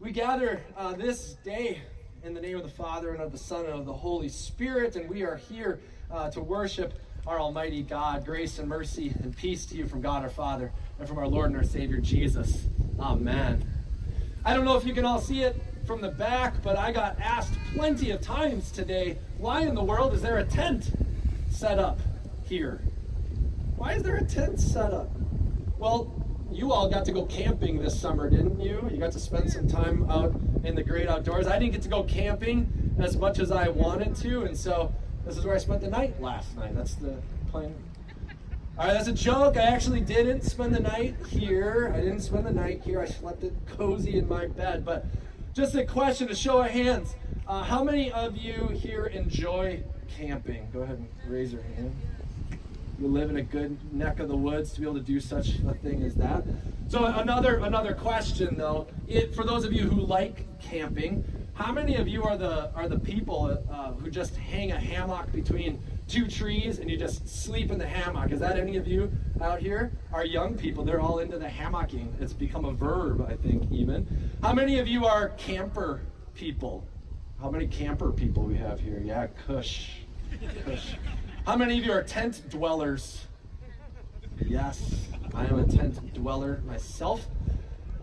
We gather uh, this day in the name of the Father and of the Son and of the Holy Spirit, and we are here uh, to worship our Almighty God. Grace and mercy and peace to you from God our Father and from our Lord and our Savior Jesus. Amen. I don't know if you can all see it from the back, but I got asked plenty of times today why in the world is there a tent set up here? Why is there a tent set up? Well, you all got to go camping this summer, didn't you? You got to spend some time out in the great outdoors. I didn't get to go camping as much as I wanted to, and so this is where I spent the night last night. That's the plan. All right, that's a joke. I actually didn't spend the night here. I didn't spend the night here. I slept it cozy in my bed. But just a question, a show of hands. Uh, how many of you here enjoy camping? Go ahead and raise your hand you live in a good neck of the woods to be able to do such a thing as that. So another another question though, it, for those of you who like camping, how many of you are the are the people uh, who just hang a hammock between two trees and you just sleep in the hammock? Is that any of you out here? Our young people, they're all into the hammocking. It's become a verb, I think, even. How many of you are camper people? How many camper people we have here? Yeah, Kush. Kush. How many of you are tent dwellers? Yes, I am a tent dweller myself.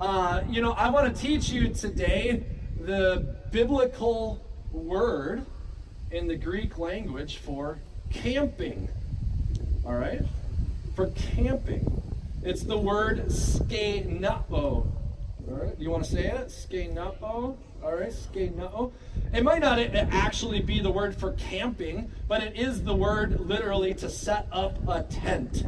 Uh, you know, I want to teach you today the biblical word in the Greek language for camping. All right? For camping. It's the word skenao. All right? You want to say it? Skenao? It might not actually be the word for camping, but it is the word literally to set up a tent.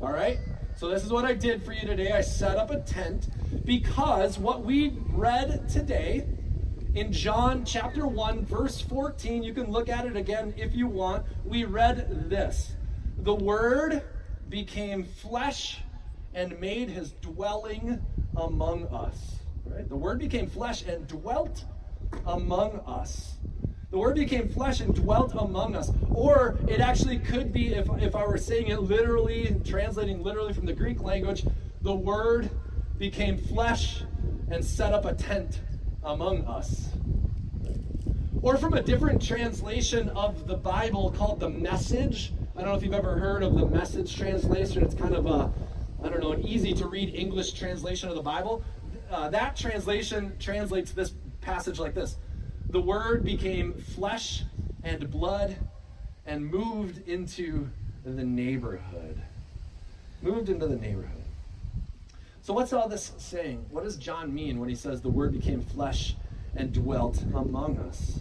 All right? So this is what I did for you today. I set up a tent because what we read today in John chapter 1 verse 14, you can look at it again if you want. We read this. The word became flesh and made his dwelling among us. Right? The Word became flesh and dwelt among us. The Word became flesh and dwelt among us. Or it actually could be, if, if I were saying it literally, translating literally from the Greek language, the Word became flesh and set up a tent among us. Or from a different translation of the Bible called the Message. I don't know if you've ever heard of the Message translation. It's kind of a, I don't know, an easy to read English translation of the Bible uh, that translation translates this passage like this The Word became flesh and blood and moved into the neighborhood. Moved into the neighborhood. So, what's all this saying? What does John mean when he says the Word became flesh and dwelt among us?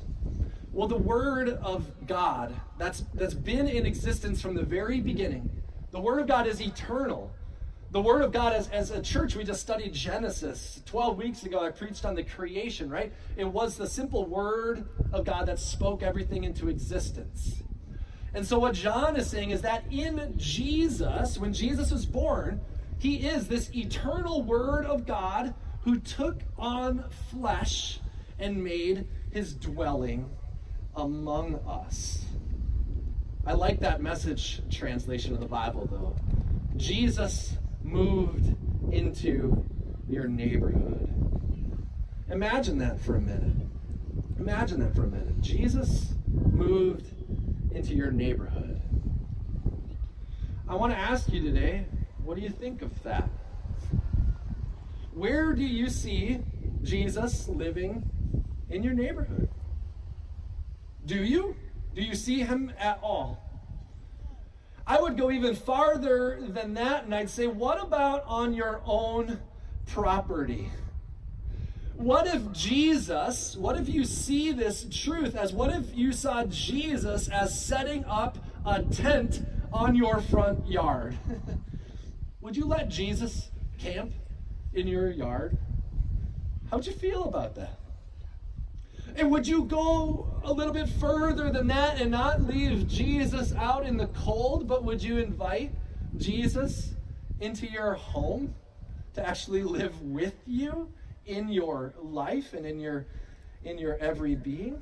Well, the Word of God that's, that's been in existence from the very beginning, the Word of God is eternal. The Word of God, as, as a church, we just studied Genesis. 12 weeks ago, I preached on the creation, right? It was the simple Word of God that spoke everything into existence. And so, what John is saying is that in Jesus, when Jesus was born, he is this eternal Word of God who took on flesh and made his dwelling among us. I like that message translation of the Bible, though. Jesus moved into your neighborhood. Imagine that for a minute. Imagine that for a minute. Jesus moved into your neighborhood. I want to ask you today, what do you think of that? Where do you see Jesus living in your neighborhood? Do you? Do you see him at all? I would go even farther than that and I'd say, what about on your own property? What if Jesus, what if you see this truth as what if you saw Jesus as setting up a tent on your front yard? would you let Jesus camp in your yard? How'd you feel about that? And would you go a little bit further than that and not leave Jesus out in the cold, but would you invite Jesus into your home to actually live with you in your life and in your in your every being?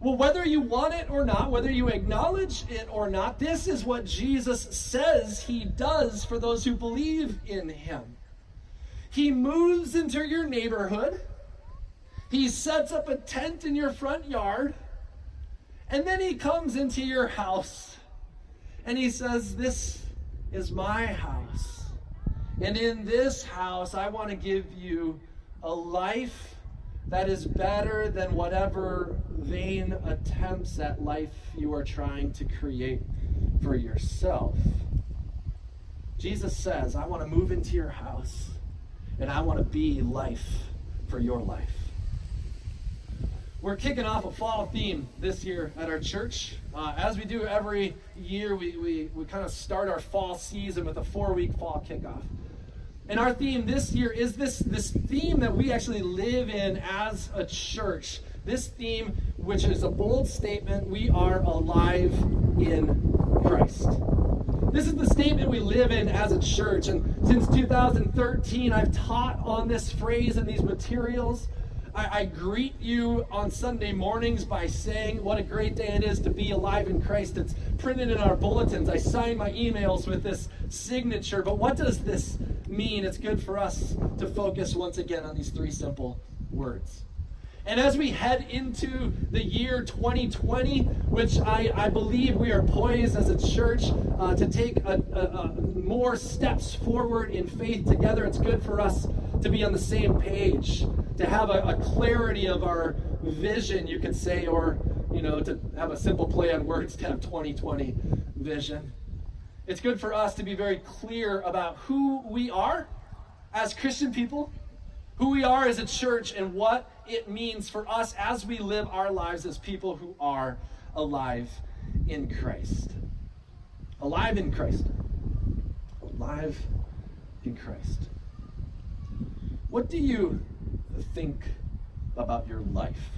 Well, whether you want it or not, whether you acknowledge it or not, this is what Jesus says he does for those who believe in him. He moves into your neighborhood. He sets up a tent in your front yard. And then he comes into your house and he says, This is my house. And in this house, I want to give you a life that is better than whatever vain attempts at life you are trying to create for yourself. Jesus says, I want to move into your house and I want to be life for your life. We're kicking off a fall theme this year at our church. Uh, as we do every year, we, we, we kind of start our fall season with a four week fall kickoff. And our theme this year is this, this theme that we actually live in as a church. This theme, which is a bold statement we are alive in Christ. This is the statement we live in as a church. And since 2013, I've taught on this phrase and these materials. I, I, greet you on Sunday mornings by saying what a great day it is to be alive in Christ. It's printed in our bulletins. I sign my emails with this signature. But what does this mean? It's good for us to focus once again on these three simple words. And as we head into the year 2020, which I, I believe we are poised as a church uh, to take a, a, a more steps forward in faith together, it's good for us to be on the same page, to have a, a clarity of our vision, you could say, or you know, to have a simple play on words to have 2020 vision. It's good for us to be very clear about who we are as Christian people, who we are as a church, and what it means for us as we live our lives as people who are alive in Christ. Alive in Christ. Alive in Christ. What do you think about your life?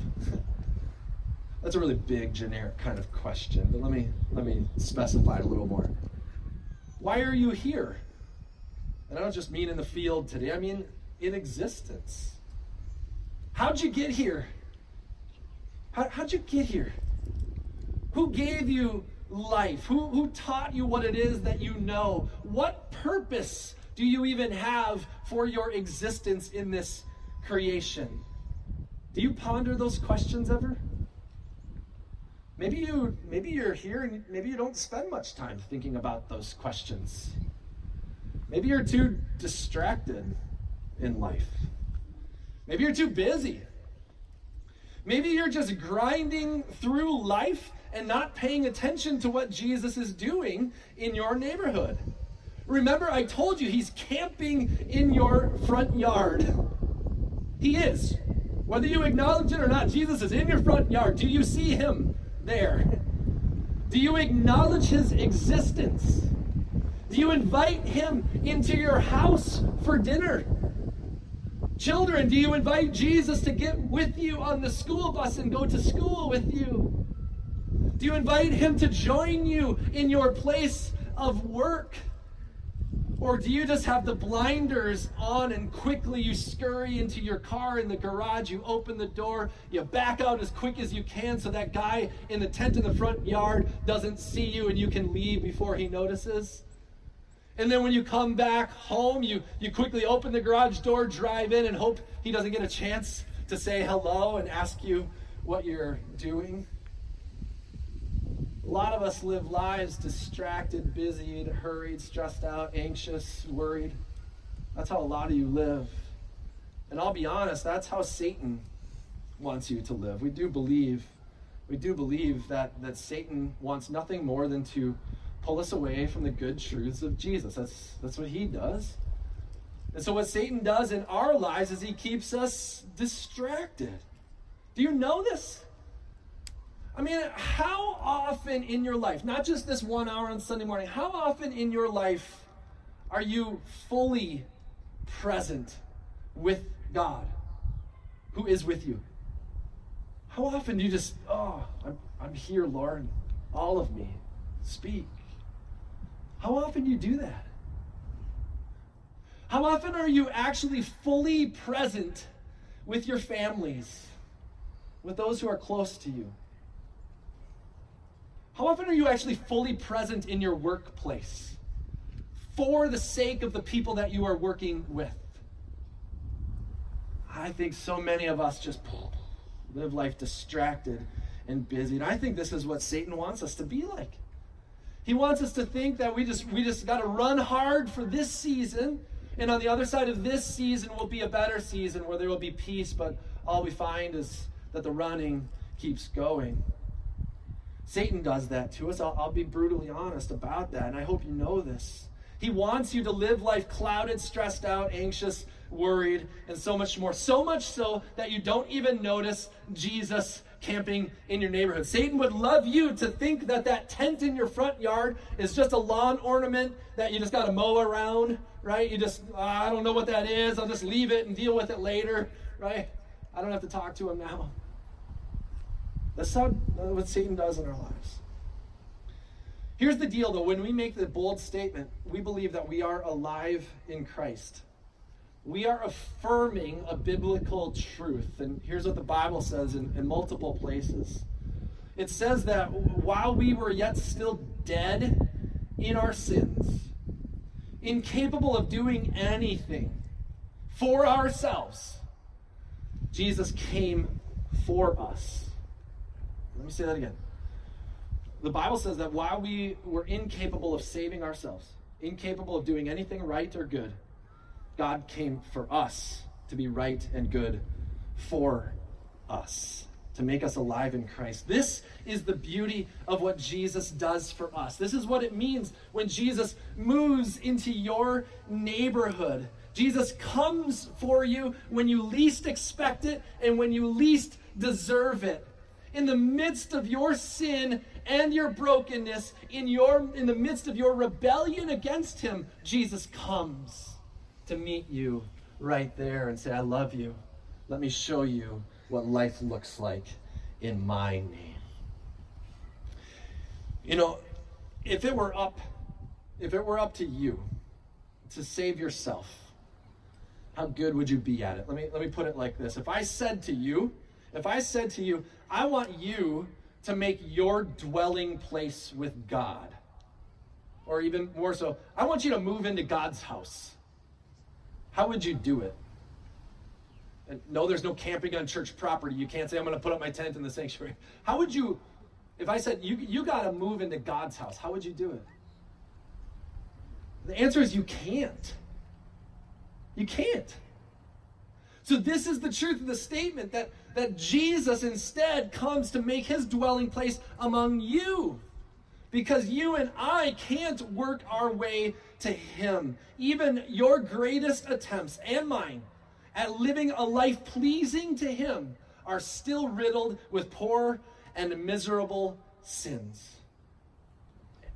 That's a really big, generic kind of question, but let me let me specify it a little more. Why are you here? And I don't just mean in the field today, I mean in existence. How'd you get here? How, how'd you get here? Who gave you life? Who, who taught you what it is that you know? What purpose do you even have for your existence in this creation? Do you ponder those questions ever? Maybe you maybe you're here and maybe you don't spend much time thinking about those questions. Maybe you're too distracted in life. Maybe you're too busy. Maybe you're just grinding through life and not paying attention to what Jesus is doing in your neighborhood. Remember, I told you he's camping in your front yard. He is. Whether you acknowledge it or not, Jesus is in your front yard. Do you see him there? Do you acknowledge his existence? Do you invite him into your house for dinner? Children, do you invite Jesus to get with you on the school bus and go to school with you? Do you invite him to join you in your place of work? Or do you just have the blinders on and quickly you scurry into your car in the garage, you open the door, you back out as quick as you can so that guy in the tent in the front yard doesn't see you and you can leave before he notices? And then when you come back home, you, you quickly open the garage door, drive in, and hope he doesn't get a chance to say hello and ask you what you're doing. A lot of us live lives distracted, busied, hurried, stressed out, anxious, worried. That's how a lot of you live. And I'll be honest, that's how Satan wants you to live. We do believe, we do believe that, that Satan wants nothing more than to pull us away from the good truths of Jesus. That's, that's what he does. And so, what Satan does in our lives is he keeps us distracted. Do you know this? I mean, how often in your life, not just this one hour on Sunday morning, how often in your life are you fully present with God who is with you? How often do you just, oh, I'm, I'm here, Lord, all of me, speak? How often do you do that? How often are you actually fully present with your families, with those who are close to you? How often are you actually fully present in your workplace for the sake of the people that you are working with? I think so many of us just live life distracted and busy. And I think this is what Satan wants us to be like. He wants us to think that we just we just got to run hard for this season, and on the other side of this season will be a better season where there will be peace, but all we find is that the running keeps going. Satan does that to us. I'll, I'll be brutally honest about that, and I hope you know this. He wants you to live life clouded, stressed out, anxious, worried, and so much more. So much so that you don't even notice Jesus camping in your neighborhood. Satan would love you to think that that tent in your front yard is just a lawn ornament that you just got to mow around, right? You just, uh, I don't know what that is. I'll just leave it and deal with it later, right? I don't have to talk to him now. That's how, uh, what Satan does in our lives. Here's the deal, though. When we make the bold statement, we believe that we are alive in Christ we are affirming a biblical truth. And here's what the Bible says in, in multiple places it says that while we were yet still dead in our sins, incapable of doing anything for ourselves, Jesus came for us. Let me say that again. The Bible says that while we were incapable of saving ourselves, incapable of doing anything right or good, God came for us to be right and good for us, to make us alive in Christ. This is the beauty of what Jesus does for us. This is what it means when Jesus moves into your neighborhood. Jesus comes for you when you least expect it and when you least deserve it. In the midst of your sin and your brokenness, in your in the midst of your rebellion against him, Jesus comes to meet you right there and say, I love you. Let me show you what life looks like in my name. You know, if it were up, if it were up to you to save yourself, how good would you be at it? Let me let me put it like this. If I said to you, if I said to you, I want you to make your dwelling place with God, or even more so, I want you to move into God's house. How would you do it? And no, there's no camping on church property. You can't say, I'm going to put up my tent in the sanctuary. How would you, if I said, you, you got to move into God's house, how would you do it? The answer is you can't. You can't. So this is the truth of the statement that, that Jesus instead comes to make his dwelling place among you because you and I can't work our way to Him. Even your greatest attempts and mine at living a life pleasing to Him are still riddled with poor and miserable sins.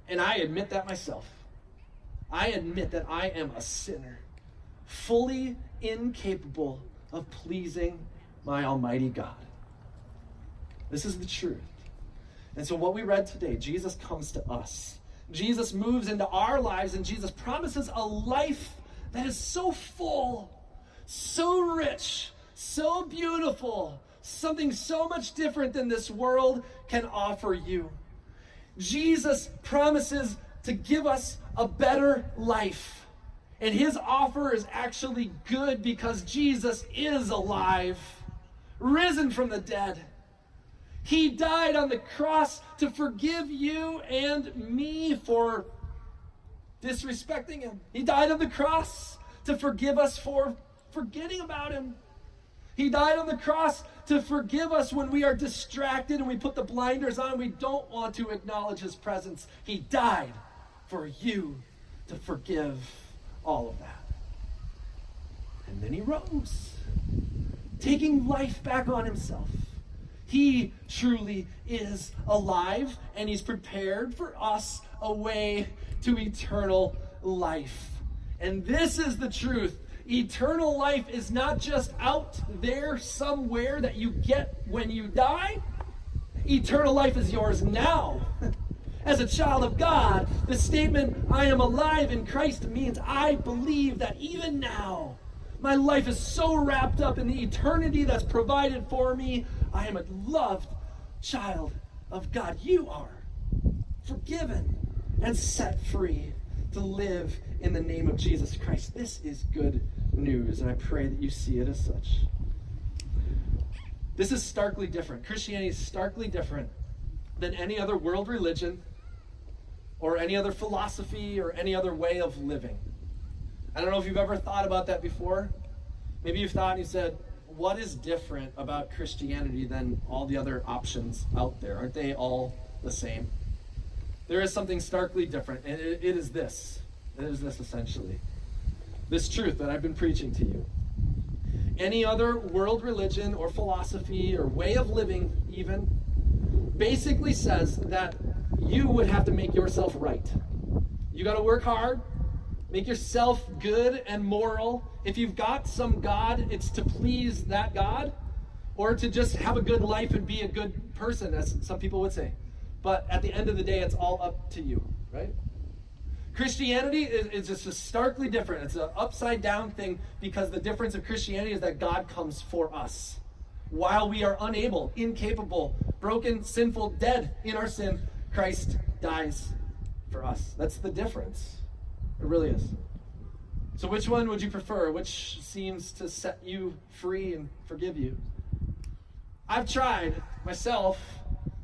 And I admit that myself. I admit that I am a sinner, fully incapable of pleasing my Almighty God. This is the truth. And so, what we read today, Jesus comes to us. Jesus moves into our lives, and Jesus promises a life that is so full, so rich, so beautiful, something so much different than this world can offer you. Jesus promises to give us a better life. And his offer is actually good because Jesus is alive, risen from the dead. He died on the cross to forgive you and me for disrespecting him. He died on the cross to forgive us for forgetting about him. He died on the cross to forgive us when we are distracted and we put the blinders on. We don't want to acknowledge his presence. He died for you to forgive all of that. And then he rose, taking life back on himself. He truly is alive, and He's prepared for us a way to eternal life. And this is the truth. Eternal life is not just out there somewhere that you get when you die. Eternal life is yours now. As a child of God, the statement, I am alive in Christ, means I believe that even now, my life is so wrapped up in the eternity that's provided for me I am a loved child of God. You are forgiven and set free to live in the name of Jesus Christ. This is good news, and I pray that you see it as such. This is starkly different. Christianity is starkly different than any other world religion or any other philosophy or any other way of living. I don't know if you've ever thought about that before. Maybe you've thought and you said, what is different about Christianity than all the other options out there? Aren't they all the same? There is something starkly different, and it, it is this. It is this essentially. This truth that I've been preaching to you. Any other world religion or philosophy or way of living, even, basically says that you would have to make yourself right. You got to work hard, make yourself good and moral. If you've got some God, it's to please that God or to just have a good life and be a good person, as some people would say. But at the end of the day, it's all up to you, right? Christianity is, is just a starkly different. It's an upside down thing because the difference of Christianity is that God comes for us. While we are unable, incapable, broken, sinful, dead in our sin, Christ dies for us. That's the difference. It really is. So, which one would you prefer? Which seems to set you free and forgive you? I've tried myself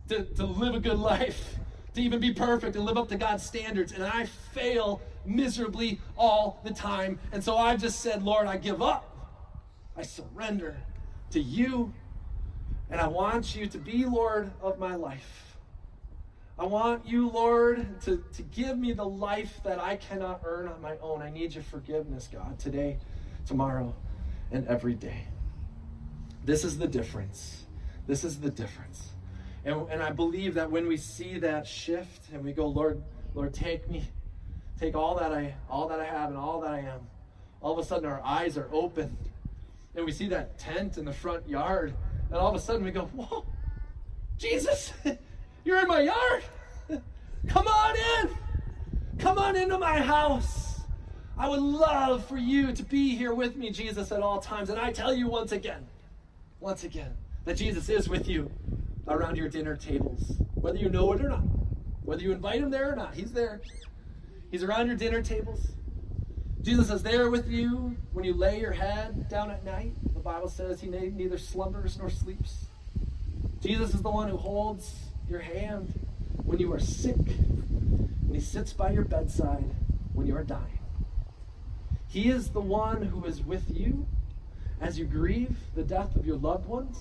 to, to live a good life, to even be perfect and live up to God's standards, and I fail miserably all the time. And so I've just said, Lord, I give up. I surrender to you, and I want you to be Lord of my life. I want you, Lord, to, to give me the life that I cannot earn on my own. I need your forgiveness, God, today, tomorrow, and every day. This is the difference. This is the difference. And, and I believe that when we see that shift and we go, Lord, Lord, take me, take all that I all that I have and all that I am. All of a sudden our eyes are open. And we see that tent in the front yard. And all of a sudden we go, Whoa, Jesus, you're in my yard. Come on in. Come on into my house. I would love for you to be here with me, Jesus, at all times. And I tell you once again, once again, that Jesus is with you around your dinner tables, whether you know it or not, whether you invite him there or not. He's there. He's around your dinner tables. Jesus is there with you when you lay your head down at night. The Bible says he neither slumbers nor sleeps. Jesus is the one who holds your hand when you are sick, and he sits by your bedside when you are dying. He is the one who is with you as you grieve the death of your loved ones.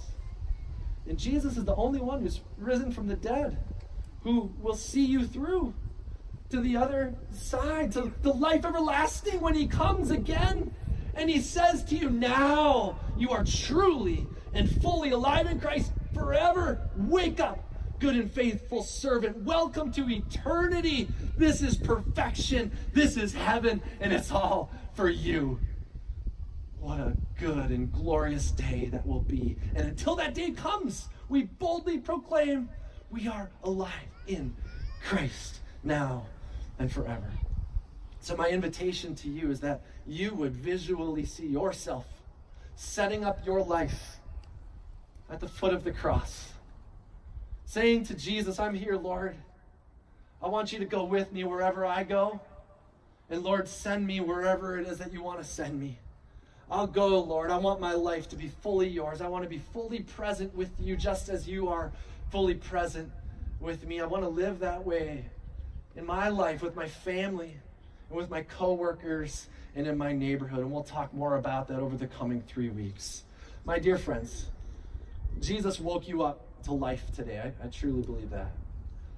And Jesus is the only one who's risen from the dead, who will see you through to the other side, to the life everlasting when he comes again. And he says to you, Now you are truly and fully alive in Christ forever. Wake up, good and faithful servant. Welcome to eternity. This is perfection. This is heaven, and it's all for you. What a good and glorious day that will be. And until that day comes, we boldly proclaim we are alive in Christ now and forever. So, my invitation to you is that you would visually see yourself setting up your life at the foot of the cross, saying to Jesus, I'm here, Lord. I want you to go with me wherever I go. And Lord, send me wherever it is that you want to send me. I'll go, Lord. I want my life to be fully yours. I want to be fully present with you just as you are fully present with me. I want to live that way in my life with my family and with my coworkers and in my neighborhood. And we'll talk more about that over the coming three weeks. My dear friends, Jesus woke you up to life today. I, I truly believe that.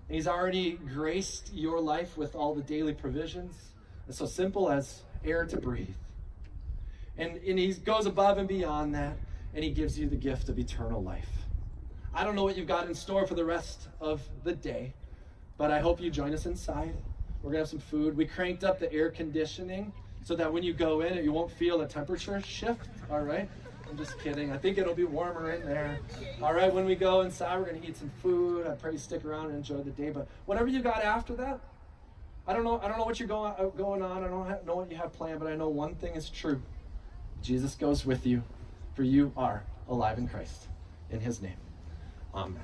He's already graced your life with all the daily provisions. It's so simple as air to breathe. And, and he goes above and beyond that, and he gives you the gift of eternal life. I don't know what you've got in store for the rest of the day, but I hope you join us inside. We're going to have some food. We cranked up the air conditioning so that when you go in, you won't feel a temperature shift, all right? I'm just kidding. I think it'll be warmer in there. All right, when we go inside, we're going to eat some food. I pray you stick around and enjoy the day. But whatever you got after that, I don't know. I don't know what you're going uh, going on. I don't know what you have planned, but I know one thing is true. Jesus goes with you, for you are alive in Christ. In his name, amen.